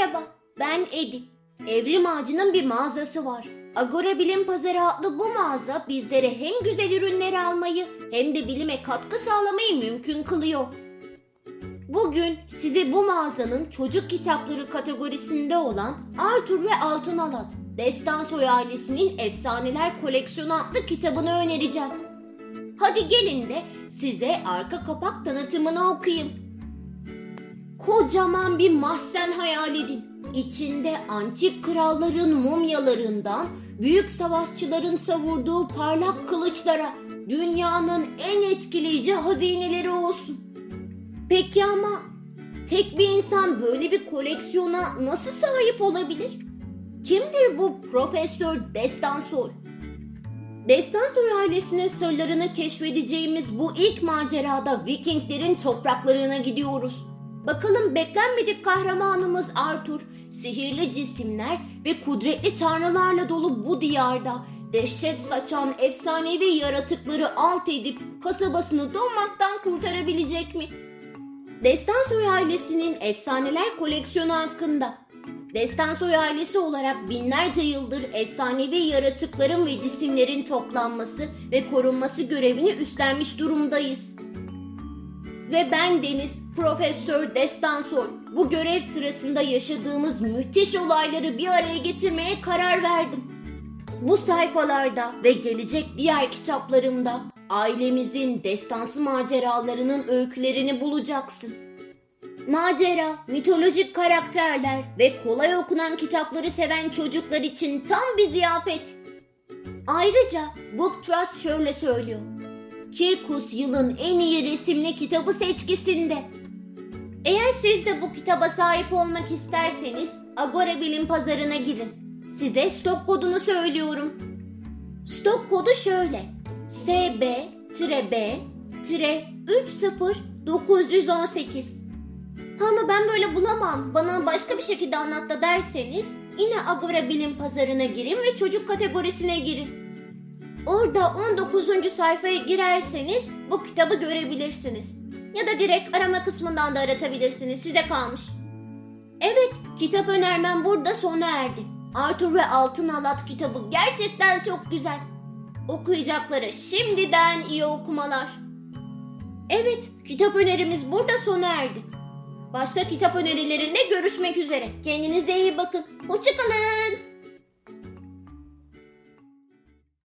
Merhaba, ben Edi. Evrim Ağacı'nın bir mağazası var. Agora Bilim Pazarı adlı bu mağaza bizlere hem güzel ürünler almayı hem de bilime katkı sağlamayı mümkün kılıyor. Bugün size bu mağazanın çocuk kitapları kategorisinde olan Arthur ve Altın Alat, Destansoy ailesinin Efsaneler Koleksiyonu adlı kitabını önereceğim. Hadi gelin de size arka kapak tanıtımını okuyayım. Kocaman bir mahzen hayal edin. İçinde antik kralların mumyalarından büyük savaşçıların savurduğu parlak kılıçlara dünyanın en etkileyici hazineleri olsun. Peki ama tek bir insan böyle bir koleksiyona nasıl sahip olabilir? Kimdir bu Profesör Destansoy? Destansoy ailesinin sırlarını keşfedeceğimiz bu ilk macerada Vikinglerin topraklarına gidiyoruz. Bakalım beklenmedik kahramanımız Arthur, sihirli cisimler ve kudretli tanrılarla dolu bu diyarda dehşet saçan efsanevi yaratıkları alt edip kasabasını donmaktan kurtarabilecek mi? Destansoy ailesinin efsaneler koleksiyonu hakkında. Destansoy ailesi olarak binlerce yıldır efsanevi yaratıkların ve cisimlerin toplanması ve korunması görevini üstlenmiş durumdayız. Ve ben Deniz Profesör Destansoy. Bu görev sırasında yaşadığımız müthiş olayları bir araya getirmeye karar verdim. Bu sayfalarda ve gelecek diğer kitaplarımda ailemizin destansı maceralarının öykülerini bulacaksın. Macera, mitolojik karakterler ve kolay okunan kitapları seven çocuklar için tam bir ziyafet. Ayrıca Book Trust şöyle söylüyor. Kirkus yılın en iyi resimli kitabı seçkisinde. Siz de bu kitaba sahip olmak isterseniz Agora Bilim Pazarına girin. Size stok kodunu söylüyorum. Stok kodu şöyle. SB-B-30918 Ama ben böyle bulamam. Bana başka bir şekilde anlat da derseniz yine Agora Bilim Pazarına girin ve çocuk kategorisine girin. Orada 19. sayfaya girerseniz bu kitabı görebilirsiniz. Ya da direkt arama kısmından da aratabilirsiniz. Size kalmış. Evet, kitap önermem burada sona erdi. Arthur ve Altın Alat kitabı gerçekten çok güzel. Okuyacaklara şimdiden iyi okumalar. Evet, kitap önerimiz burada sona erdi. Başka kitap önerilerinde görüşmek üzere. Kendinize iyi bakın. Hoşçakalın.